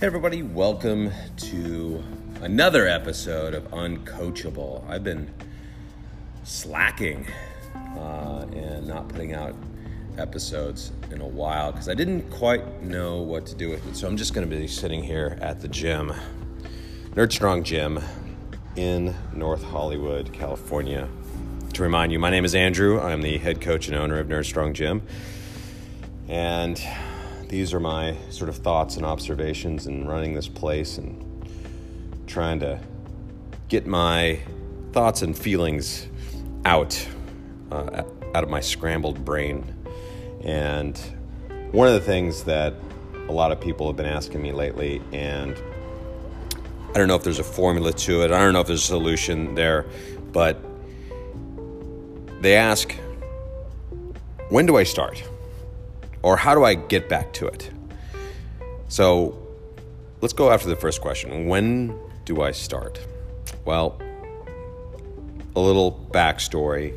Hey, everybody, welcome to another episode of Uncoachable. I've been slacking uh, and not putting out episodes in a while because I didn't quite know what to do with it. So I'm just going to be sitting here at the gym, Nerd Strong Gym in North Hollywood, California. To remind you, my name is Andrew. I'm the head coach and owner of Nerd Strong Gym. And these are my sort of thoughts and observations in running this place and trying to get my thoughts and feelings out uh, out of my scrambled brain. And one of the things that a lot of people have been asking me lately, and I don't know if there's a formula to it, I don't know if there's a solution there, but they ask, when do I start? Or how do I get back to it? So let's go after the first question. When do I start? Well, a little backstory.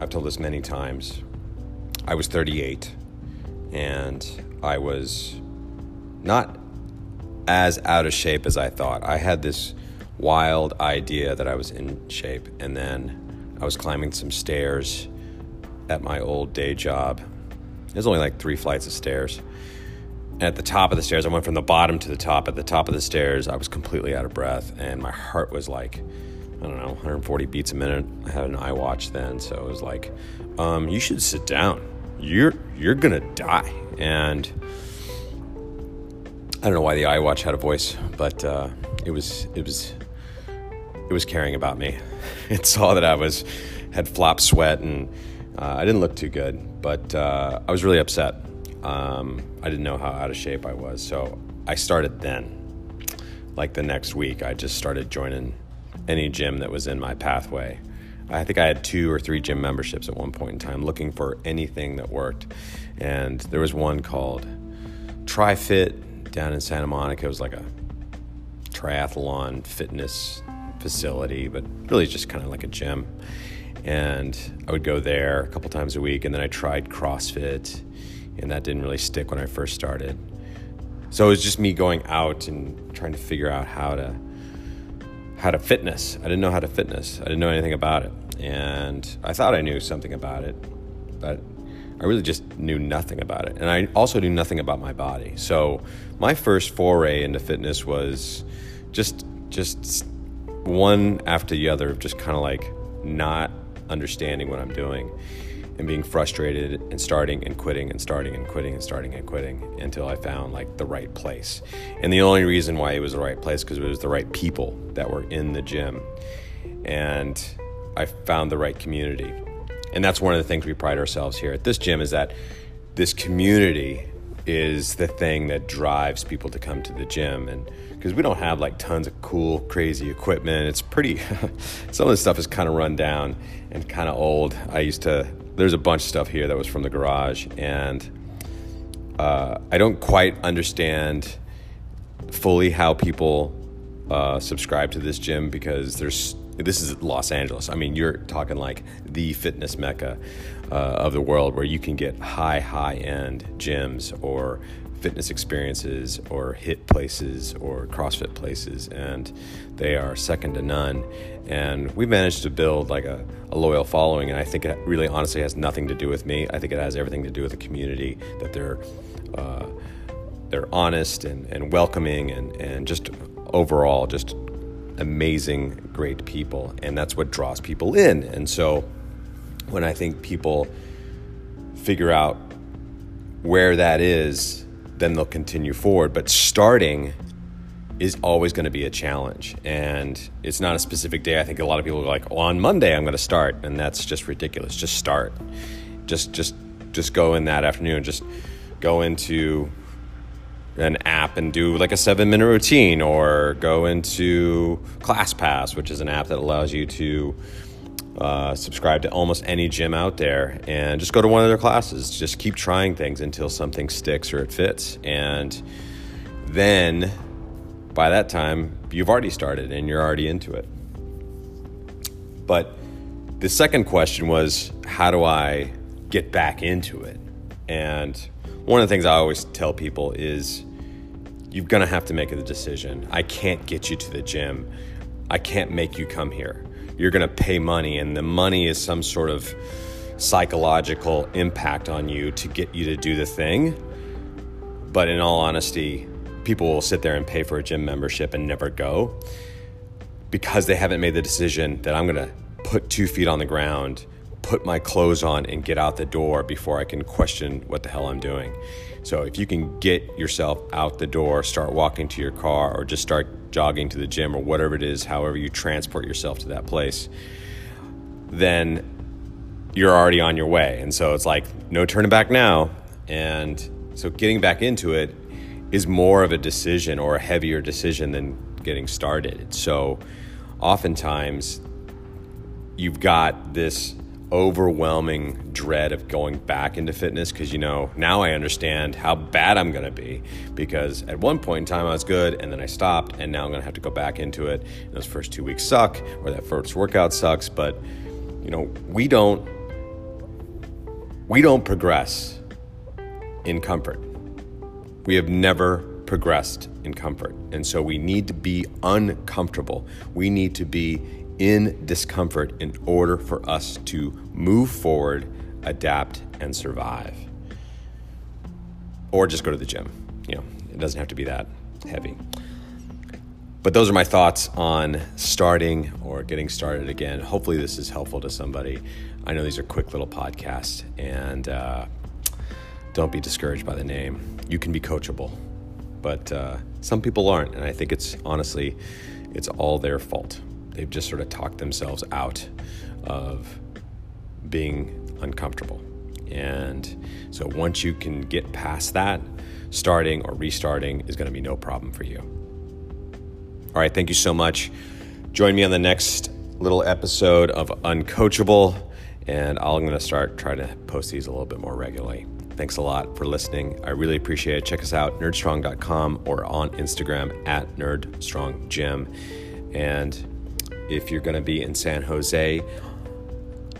I've told this many times. I was 38 and I was not as out of shape as I thought. I had this wild idea that I was in shape, and then I was climbing some stairs at my old day job there's only like three flights of stairs. And at the top of the stairs, I went from the bottom to the top. At the top of the stairs, I was completely out of breath, and my heart was like, I don't know, 140 beats a minute. I had an iWatch then, so it was like, um, you should sit down. You're you're gonna die. And I don't know why the iWatch had a voice, but uh, it was it was it was caring about me. It saw that I was had flop sweat and uh, I didn't look too good, but uh, I was really upset. Um, I didn't know how out of shape I was, so I started then. Like the next week, I just started joining any gym that was in my pathway. I think I had two or three gym memberships at one point in time, looking for anything that worked. And there was one called TriFit down in Santa Monica. It was like a triathlon fitness facility, but really just kind of like a gym and I would go there a couple times a week. And then I tried CrossFit, and that didn't really stick when I first started. So it was just me going out and trying to figure out how to how to fitness. I didn't know how to fitness. I didn't know anything about it, and I thought I knew something about it, but I really just knew nothing about it. And I also knew nothing about my body. So my first foray into fitness was just just one after the other of just kind of like not understanding what I'm doing and being frustrated and starting and quitting and starting and quitting and starting and quitting until I found like the right place. And the only reason why it was the right place because it was the right people that were in the gym. And I found the right community. And that's one of the things we pride ourselves here at this gym is that this community is the thing that drives people to come to the gym. And because we don't have like tons of cool crazy equipment. It's pretty some of the stuff is kind of run down and kind of old. I used to there's a bunch of stuff here that was from the garage. And uh, i don't quite understand fully how people uh, subscribe to this gym because there's this is Los Angeles. I mean, you're talking like the fitness mecca uh, of the world where you can get high, high end gyms or fitness experiences or HIIT places or CrossFit places, and they are second to none. And we managed to build like a, a, loyal following, and I think it really honestly has nothing to do with me. I think it has everything to do with the community that they're uh, they're honest and, and welcoming and, and just overall just amazing, great people, and that's what draws people in. And so when I think people figure out where that is, then they'll continue forward. But starting is always going to be a challenge. And it's not a specific day. I think a lot of people are like, well, on Monday I'm going to start. And that's just ridiculous. Just start. Just, just, just go in that afternoon. Just go into an app and do like a seven minute routine or go into ClassPass, which is an app that allows you to uh, subscribe to almost any gym out there and just go to one of their classes. Just keep trying things until something sticks or it fits. And then by that time, you've already started and you're already into it. But the second question was, how do I get back into it? And one of the things I always tell people is you're going to have to make a decision. I can't get you to the gym. I can't make you come here. You're going to pay money, and the money is some sort of psychological impact on you to get you to do the thing. But in all honesty, people will sit there and pay for a gym membership and never go because they haven't made the decision that I'm going to put two feet on the ground, put my clothes on, and get out the door before I can question what the hell I'm doing. So if you can get yourself out the door, start walking to your car, or just start jogging to the gym, or whatever it is, however you transport yourself to that place, then you're already on your way. And so it's like, no turning back now. And so getting back into it is more of a decision or a heavier decision than getting started. So oftentimes you've got this overwhelming dread of going back into fitness because you know now I understand how bad I'm to be because at one point in time I was good and then I stopped and now I'm to have to go back into it. And those first 2 weeks suck or that first workout sucks, but you know, we don't we don't progress in comfort. We have never progressed in comfort. And so we need to be uncomfortable. We need to be in discomfort in order for us to move forward, adapt, and survive. Or just go to the gym. You know, it doesn't have to be that heavy. But those are my thoughts on starting or getting started again. Hopefully, this is helpful to somebody. I know these are quick little podcasts, and uh, don't be discouraged by the name. You can be coachable, but uh, some people aren't, and I think it's honestly, it's all their fault. They've just sort of talked themselves out of being uncomfortable. And so once you can get past that, starting or restarting is going to be no problem for you. All right, thank you so much. Join me on the next little episode of Uncoachable, and I'm going to start trying to post these a little bit more regularly. Thanks a lot for listening. I really appreciate it. Check us out, nerdstrong.com or on Instagram at nerdstronggym. And if you're going to be in San Jose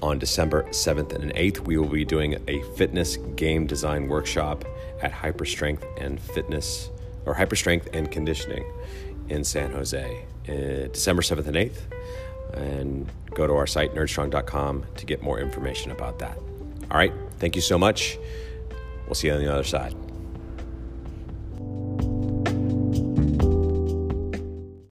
on December 7th and 8th, we will be doing a fitness game design workshop at Hyperstrength and Fitness or Hyperstrength and Conditioning in San Jose, uh, December 7th and 8th. And go to our site, nerdstrong.com, to get more information about that. All right. Thank you so much. We'll see you on the other side.